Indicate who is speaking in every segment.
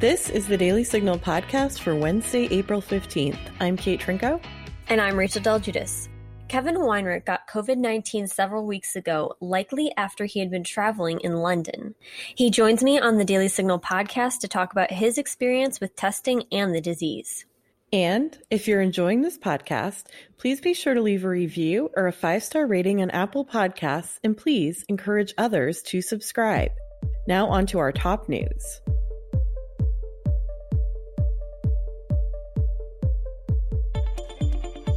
Speaker 1: This is the Daily Signal podcast for Wednesday, April 15th. I'm Kate Trinko.
Speaker 2: And I'm Rachel Del Guidice. Kevin Weinrich got COVID 19 several weeks ago, likely after he had been traveling in London. He joins me on the Daily Signal podcast to talk about his experience with testing and the disease.
Speaker 1: And if you're enjoying this podcast, please be sure to leave a review or a five star rating on Apple Podcasts, and please encourage others to subscribe. Now, on to our top news.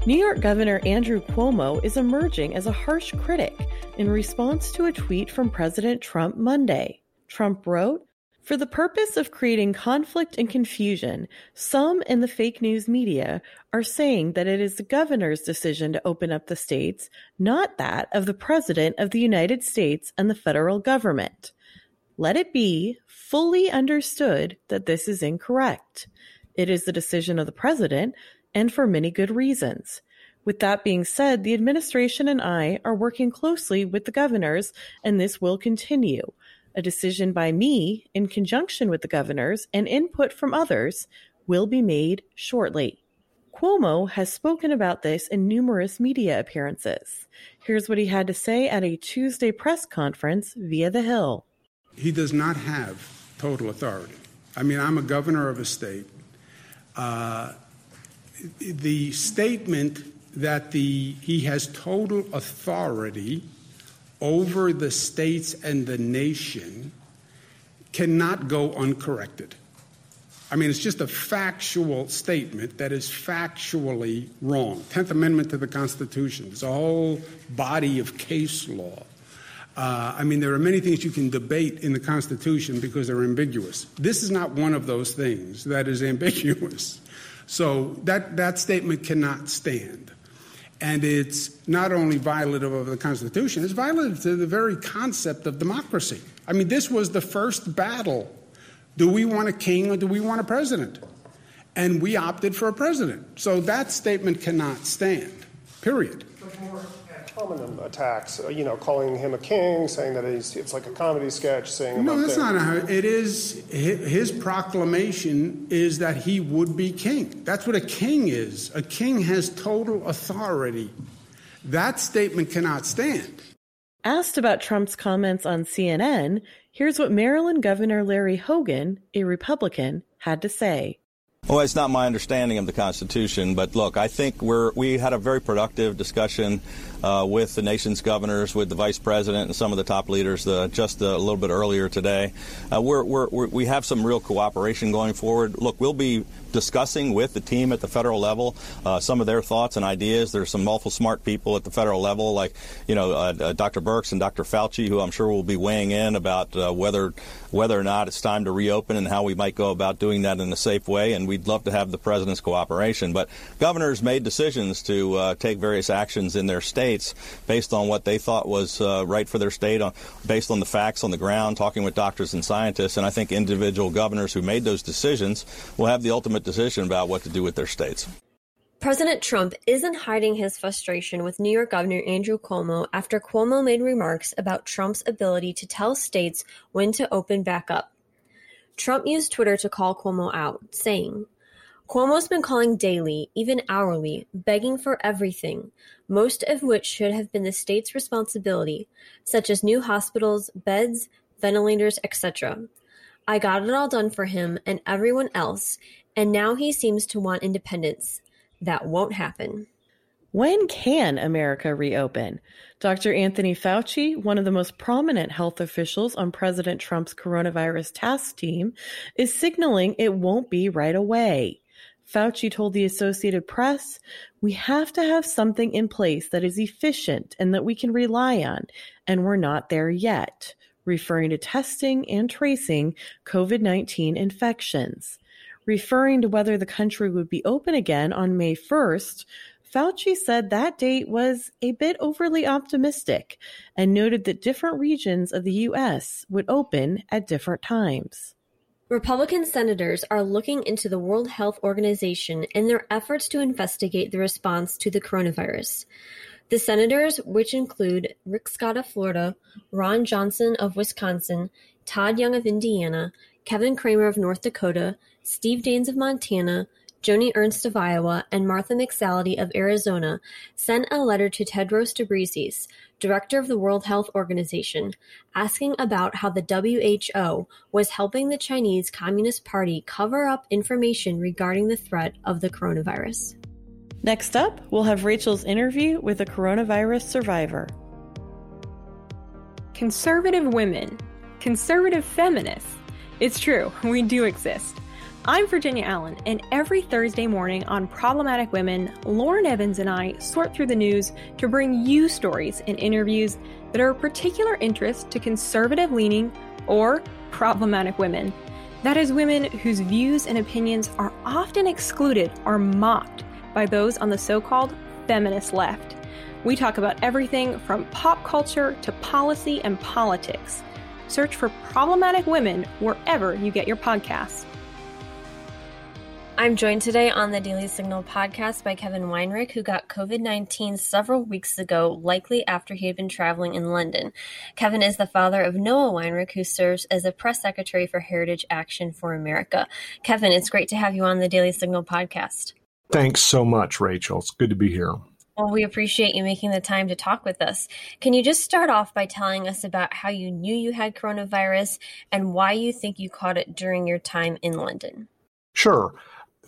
Speaker 1: New York Governor Andrew Cuomo is emerging as a harsh critic in response to a tweet from President Trump Monday. Trump wrote, For the purpose of creating conflict and confusion, some in the fake news media are saying that it is the governor's decision to open up the states, not that of the President of the United States and the federal government. Let it be fully understood that this is incorrect. It is the decision of the President and for many good reasons. With that being said, the administration and I are working closely with the governors, and this will continue. A decision by me, in conjunction with the governors and input from others, will be made shortly. Cuomo has spoken about this in numerous media appearances. Here's what he had to say at a Tuesday press conference via The Hill.
Speaker 3: He does not have total authority. I mean, I'm a governor of a state. Uh, the statement that the, he has total authority over the states and the nation cannot go uncorrected. I mean, it's just a factual statement that is factually wrong. Tenth Amendment to the Constitution. There's a whole body of case law. Uh, I mean, there are many things you can debate in the Constitution because they're ambiguous. This is not one of those things that is ambiguous. So that, that statement cannot stand. And it's not only violative of the Constitution, it's violative to the very concept of democracy. I mean, this was the first battle. Do we want a king or do we want a president? And we opted for a president. So that statement cannot stand, period
Speaker 4: common attacks, uh, you know, calling him a king, saying that he's, it's like a comedy sketch, saying
Speaker 3: no, that's not a, it is his proclamation is that he would be king. That's what a king is. A king has total authority. That statement cannot stand.
Speaker 1: Asked about Trump's comments on CNN, here's what Maryland Governor Larry Hogan, a Republican, had to say.
Speaker 5: Well, it's not my understanding of the Constitution, but look, I think we're we had a very productive discussion uh, with the nation's governors, with the vice president, and some of the top leaders uh, just a little bit earlier today. Uh, we're, we're, we have some real cooperation going forward. Look, we'll be discussing with the team at the federal level uh, some of their thoughts and ideas. There's some awful smart people at the federal level, like you know uh, uh, Dr. Birx and Dr. Fauci, who I'm sure will be weighing in about whether whether or not it's time to reopen and how we might go about doing that in a safe way. And we'd love to have the president's cooperation. But governors made decisions to take various actions in their states based on what they thought was uh, right for their state, on, based on the facts on the ground, talking with doctors and scientists. And I think individual governors who made those decisions will have the ultimate decision about what to do with their states.
Speaker 2: President Trump isn't hiding his frustration with New York Governor Andrew Cuomo after Cuomo made remarks about Trump's ability to tell states when to open back up. Trump used Twitter to call Cuomo out, saying, Cuomo's been calling daily, even hourly, begging for everything, most of which should have been the state's responsibility, such as new hospitals, beds, ventilators, etc. I got it all done for him and everyone else, and now he seems to want independence. That won't happen.
Speaker 1: When can America reopen? Dr. Anthony Fauci, one of the most prominent health officials on President Trump's coronavirus task team, is signaling it won't be right away. Fauci told the Associated Press, We have to have something in place that is efficient and that we can rely on, and we're not there yet, referring to testing and tracing COVID 19 infections. Referring to whether the country would be open again on May 1st, Fauci said that date was a bit overly optimistic and noted that different regions of the U.S. would open at different times.
Speaker 2: Republican senators are looking into the World Health Organization in their efforts to investigate the response to the coronavirus. The senators, which include Rick Scott of Florida, Ron Johnson of Wisconsin, Todd Young of Indiana, Kevin Cramer of North Dakota, Steve Daines of Montana, Joni Ernst of Iowa, and Martha McSally of Arizona sent a letter to Tedros Ghebreyesus, director of the World Health Organization, asking about how the WHO was helping the Chinese Communist Party cover up information regarding the threat of the coronavirus.
Speaker 1: Next up, we'll have Rachel's interview with a coronavirus survivor.
Speaker 6: Conservative women, conservative feminists. It's true, we do exist. I'm Virginia Allen, and every Thursday morning on Problematic Women, Lauren Evans and I sort through the news to bring you stories and interviews that are of particular interest to conservative leaning or problematic women. That is, women whose views and opinions are often excluded or mocked by those on the so called feminist left. We talk about everything from pop culture to policy and politics. Search for Problematic Women wherever you get your podcasts.
Speaker 2: I'm joined today on the Daily Signal podcast by Kevin Weinrich, who got COVID 19 several weeks ago, likely after he had been traveling in London. Kevin is the father of Noah Weinrich, who serves as a press secretary for Heritage Action for America. Kevin, it's great to have you on the Daily Signal podcast.
Speaker 7: Thanks so much, Rachel. It's good to be here.
Speaker 2: Well, we appreciate you making the time to talk with us. Can you just start off by telling us about how you knew you had coronavirus and why you think you caught it during your time in London?
Speaker 7: Sure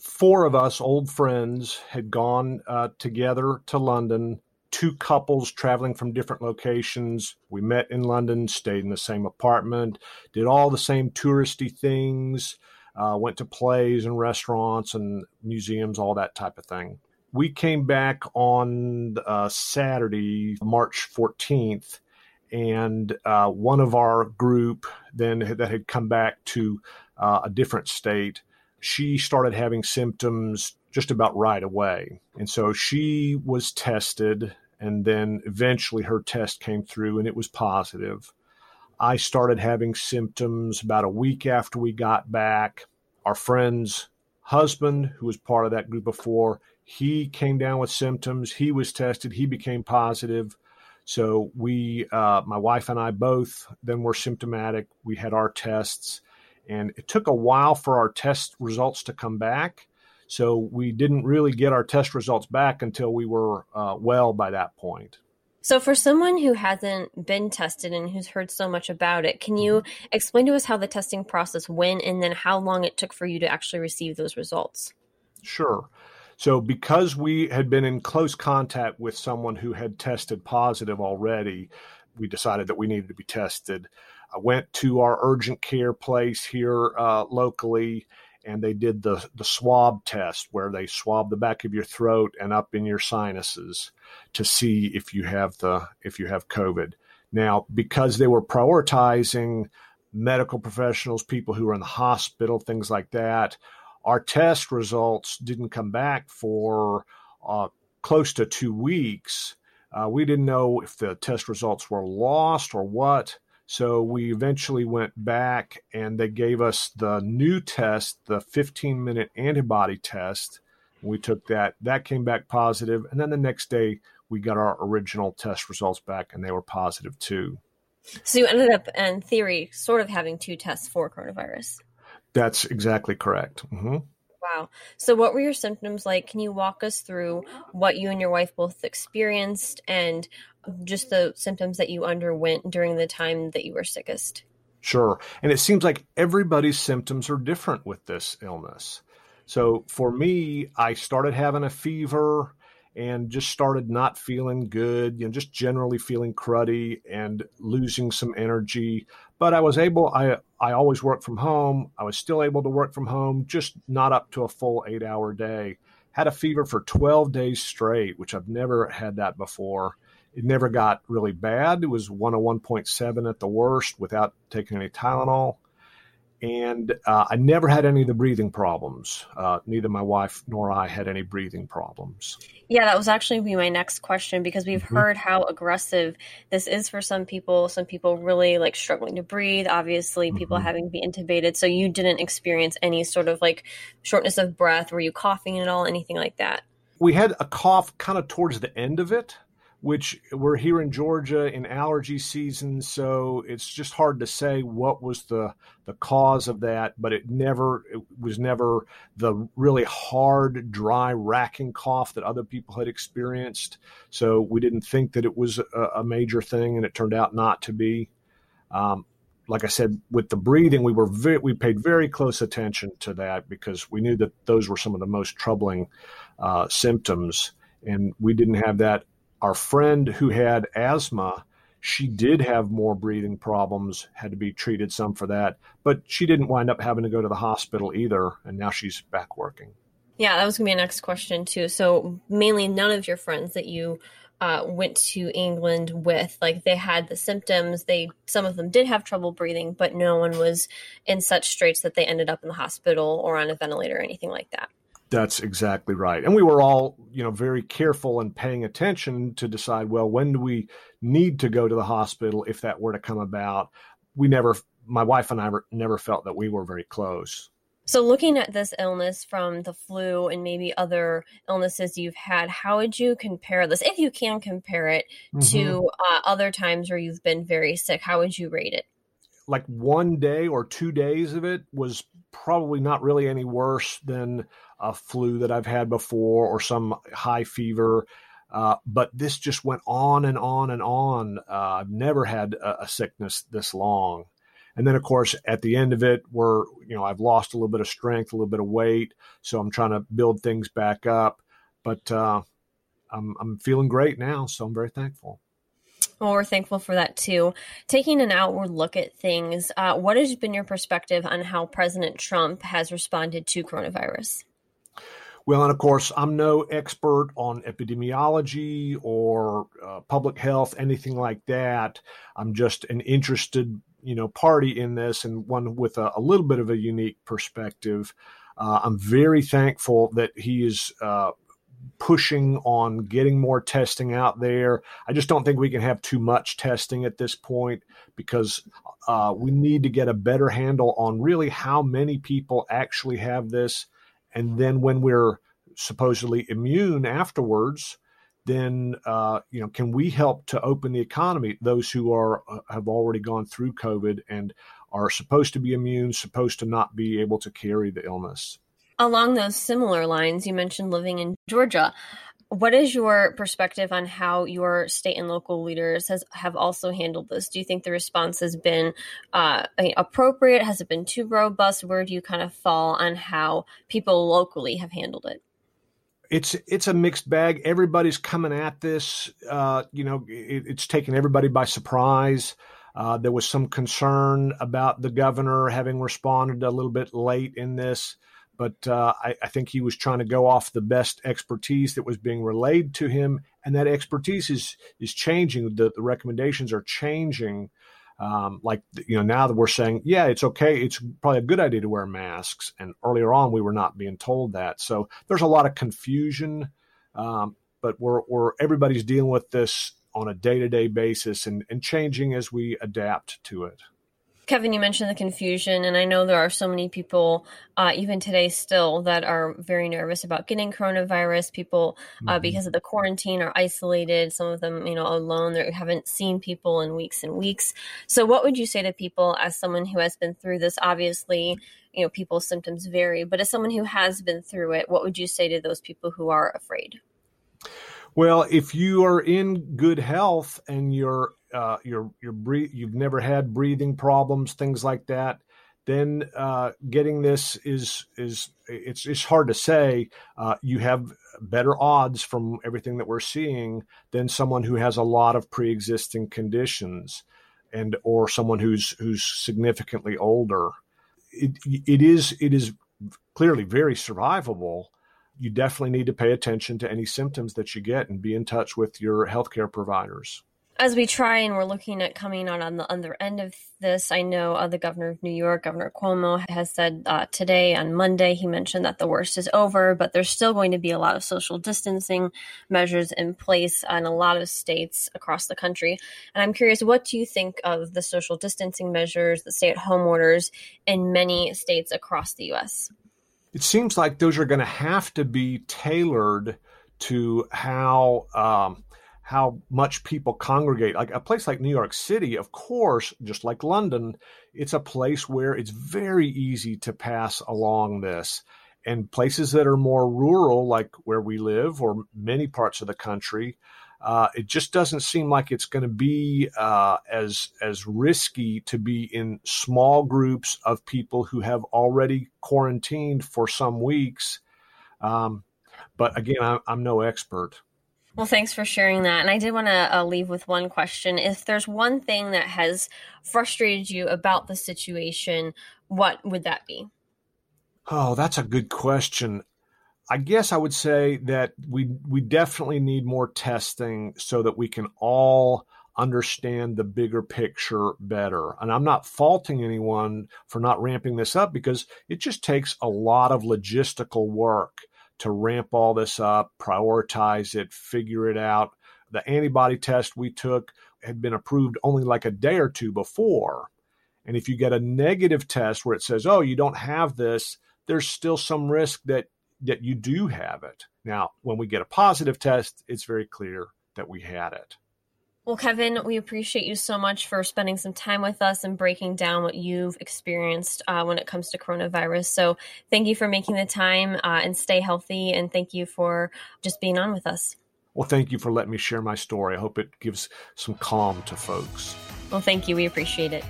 Speaker 7: four of us old friends had gone uh, together to London. Two couples traveling from different locations. We met in London, stayed in the same apartment, did all the same touristy things, uh, went to plays and restaurants and museums, all that type of thing. We came back on uh, Saturday, March 14th, and uh, one of our group then that had come back to uh, a different state she started having symptoms just about right away. And so she was tested, and then eventually her test came through and it was positive. I started having symptoms about a week after we got back. Our friend's husband, who was part of that group before, he came down with symptoms. He was tested, he became positive. So we, uh, my wife and I both, then were symptomatic. We had our tests and it took a while for our test results to come back. So we didn't really get our test results back until we were uh, well by that point.
Speaker 2: So, for someone who hasn't been tested and who's heard so much about it, can you mm-hmm. explain to us how the testing process went and then how long it took for you to actually receive those results?
Speaker 7: Sure. So, because we had been in close contact with someone who had tested positive already, we decided that we needed to be tested. I went to our urgent care place here uh, locally, and they did the the swab test where they swab the back of your throat and up in your sinuses to see if you have the if you have COVID. Now, because they were prioritizing medical professionals, people who are in the hospital, things like that, our test results didn't come back for uh, close to two weeks. Uh, we didn't know if the test results were lost or what. So we eventually went back and they gave us the new test, the 15 minute antibody test. We took that, that came back positive, And then the next day, we got our original test results back and they were positive too.
Speaker 2: So you ended up, in theory, sort of having two tests for coronavirus.
Speaker 7: That's exactly correct. Mm-hmm.
Speaker 2: Wow. So, what were your symptoms like? Can you walk us through what you and your wife both experienced and just the symptoms that you underwent during the time that you were sickest?
Speaker 7: Sure. And it seems like everybody's symptoms are different with this illness. So, for me, I started having a fever and just started not feeling good, you know, just generally feeling cruddy and losing some energy. But I was able, I, I always work from home. I was still able to work from home, just not up to a full eight hour day. Had a fever for 12 days straight, which I've never had that before. It never got really bad. It was 101.7 at the worst without taking any Tylenol and uh, I never had any of the breathing problems. Uh, neither my wife nor I had any breathing problems.
Speaker 2: Yeah, that was actually be my next question because we've mm-hmm. heard how aggressive this is for some people. Some people really like struggling to breathe. Obviously, mm-hmm. people having to be intubated. So you didn't experience any sort of like shortness of breath. Were you coughing at all? Anything like that?
Speaker 7: We had a cough kind of towards the end of it, which we're here in Georgia in allergy season, so it's just hard to say what was the the cause of that. But it never it was never the really hard, dry, racking cough that other people had experienced. So we didn't think that it was a, a major thing, and it turned out not to be. Um, like I said, with the breathing, we were very, we paid very close attention to that because we knew that those were some of the most troubling uh, symptoms, and we didn't have that our friend who had asthma, she did have more breathing problems, had to be treated some for that, but she didn't wind up having to go to the hospital either, and now she's back working.
Speaker 2: Yeah, that was going to be my next question, too. So, mainly none of your friends that you uh, went to England with, like they had the symptoms. They some of them did have trouble breathing, but no one was in such straits that they ended up in the hospital or on a ventilator or anything like that.
Speaker 7: That's exactly right. And we were all, you know, very careful and paying attention to decide, well, when do we need to go to the hospital if that were to come about? We never, my wife and I were, never felt that we were very close.
Speaker 2: So, looking at this illness from the flu and maybe other illnesses you've had, how would you compare this, if you can compare it mm-hmm. to uh, other times where you've been very sick? How would you rate it?
Speaker 7: Like one day or two days of it was probably not really any worse than a flu that I've had before or some high fever. Uh, but this just went on and on and on. Uh, I've never had a, a, sickness this long. And then, of course, at the end of it, we're, you know, I've lost a little bit of strength, a little bit of weight. So I'm trying to build things back up. But uh, I'm, I'm feeling great now. So I'm very thankful.
Speaker 2: Well, we're thankful for that too. Taking an outward look at things, uh, what has been your perspective on how President Trump has responded to coronavirus?
Speaker 7: Well, and of course, I'm no expert on epidemiology or uh, public health, anything like that. I'm just an interested, you know, party in this and one with a, a little bit of a unique perspective. Uh, I'm very thankful that he is uh, pushing on getting more testing out there. I just don't think we can have too much testing at this point because uh, we need to get a better handle on really how many people actually have this and then when we're supposedly immune afterwards, then uh, you know can we help to open the economy? Those who are uh, have already gone through COVID and are supposed to be immune, supposed to not be able to carry the illness.
Speaker 2: Along those similar lines, you mentioned living in Georgia. What is your perspective on how your state and local leaders has have also handled this? Do you think the response has been uh, appropriate? Has it been too robust? Where do you kind of fall on how people locally have handled it?
Speaker 7: It's it's a mixed bag. Everybody's coming at this. Uh, you know, it, it's taken everybody by surprise. Uh, there was some concern about the governor having responded a little bit late in this but uh, I, I, think he was trying to go off the best expertise that was being relayed to him, and that expertise is is changing. The, the recommendations are changing. Um, like you know, now that we're saying, yeah, it's okay. It's probably a good idea to wear masks, and earlier on we were not being told that. So there's a lot of confusion, um, but we're we're everybody's dealing with this on a day to day basis and, and changing as we adapt to it.
Speaker 2: Kevin, you mentioned the confusion, and I know there are so many people, uh, even today, still that are very nervous about getting coronavirus. People, uh, mm-hmm. because of the quarantine, are isolated. Some of them, you know, alone. They haven't seen people in weeks and weeks. So, what would you say to people as someone who has been through this? Obviously, you know, people's symptoms vary, but as someone who has been through it, what would you say to those people who are afraid?
Speaker 7: Well, if you are in good health and you're uh, you're you're breathe, you've never had breathing problems, things like that, then uh, getting this is is it's it's hard to say. Uh, you have better odds from everything that we're seeing than someone who has a lot of pre-existing conditions, and or someone who's who's significantly older. It it is it is clearly very survivable. You definitely need to pay attention to any symptoms that you get and be in touch with your healthcare providers
Speaker 2: as we try and we're looking at coming out on the other end of this, I know uh, the governor of New York, Governor Cuomo, has said uh, today on Monday, he mentioned that the worst is over, but there's still going to be a lot of social distancing measures in place in a lot of states across the country. And I'm curious, what do you think of the social distancing measures, the stay at home orders in many states across the U.S.?
Speaker 7: It seems like those are going to have to be tailored to how. Um, how much people congregate. Like a place like New York City, of course, just like London, it's a place where it's very easy to pass along this. And places that are more rural, like where we live or many parts of the country, uh, it just doesn't seem like it's going to be uh, as as risky to be in small groups of people who have already quarantined for some weeks. Um, but again, I'm, I'm, no expert.
Speaker 2: Well, thanks for sharing that. And I did want to uh, leave with one question. If there's one thing that has frustrated you about the situation, what would that be?
Speaker 7: Oh, that's a good question. I guess I would say that we we definitely need more testing so that we can all understand the bigger picture better. And I'm not faulting anyone for not ramping this up because it just takes a lot of logistical work to ramp all this up, prioritize it, figure it out. The antibody test we took had been approved only like a day or two before. And if you get a negative test where it says, oh, you don't have this, there's still some risk that that you do have it. Now, when we get a positive test, it's very clear that we had it.
Speaker 2: Well, Kevin, we appreciate you so much for spending some time with us and breaking down what you've experienced uh, when it comes to coronavirus. So, thank you for making the time uh, and stay healthy. And thank you for just being on with us.
Speaker 7: Well, thank you for letting me share my story. I hope it gives some calm to folks.
Speaker 2: Well, thank you. We appreciate it.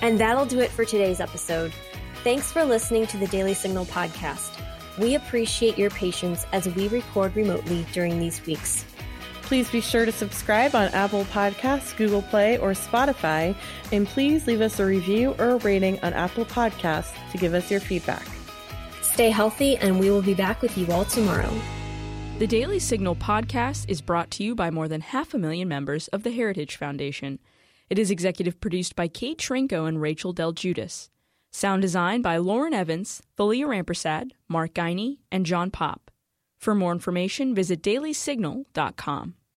Speaker 2: And that'll do it for today's episode. Thanks for listening to the Daily Signal podcast. We appreciate your patience as we record remotely during these weeks.
Speaker 1: Please be sure to subscribe on Apple Podcasts, Google Play, or Spotify, and please leave us a review or a rating on Apple Podcasts to give us your feedback.
Speaker 2: Stay healthy, and we will be back with you all tomorrow.
Speaker 8: The Daily Signal podcast is brought to you by more than half a million members of the Heritage Foundation. It is executive produced by Kate Trinko and Rachel Del Guidice. Sound design by Lauren Evans, Thalia Rampersad, Mark Guiney, and John Popp. For more information, visit dailysignal.com.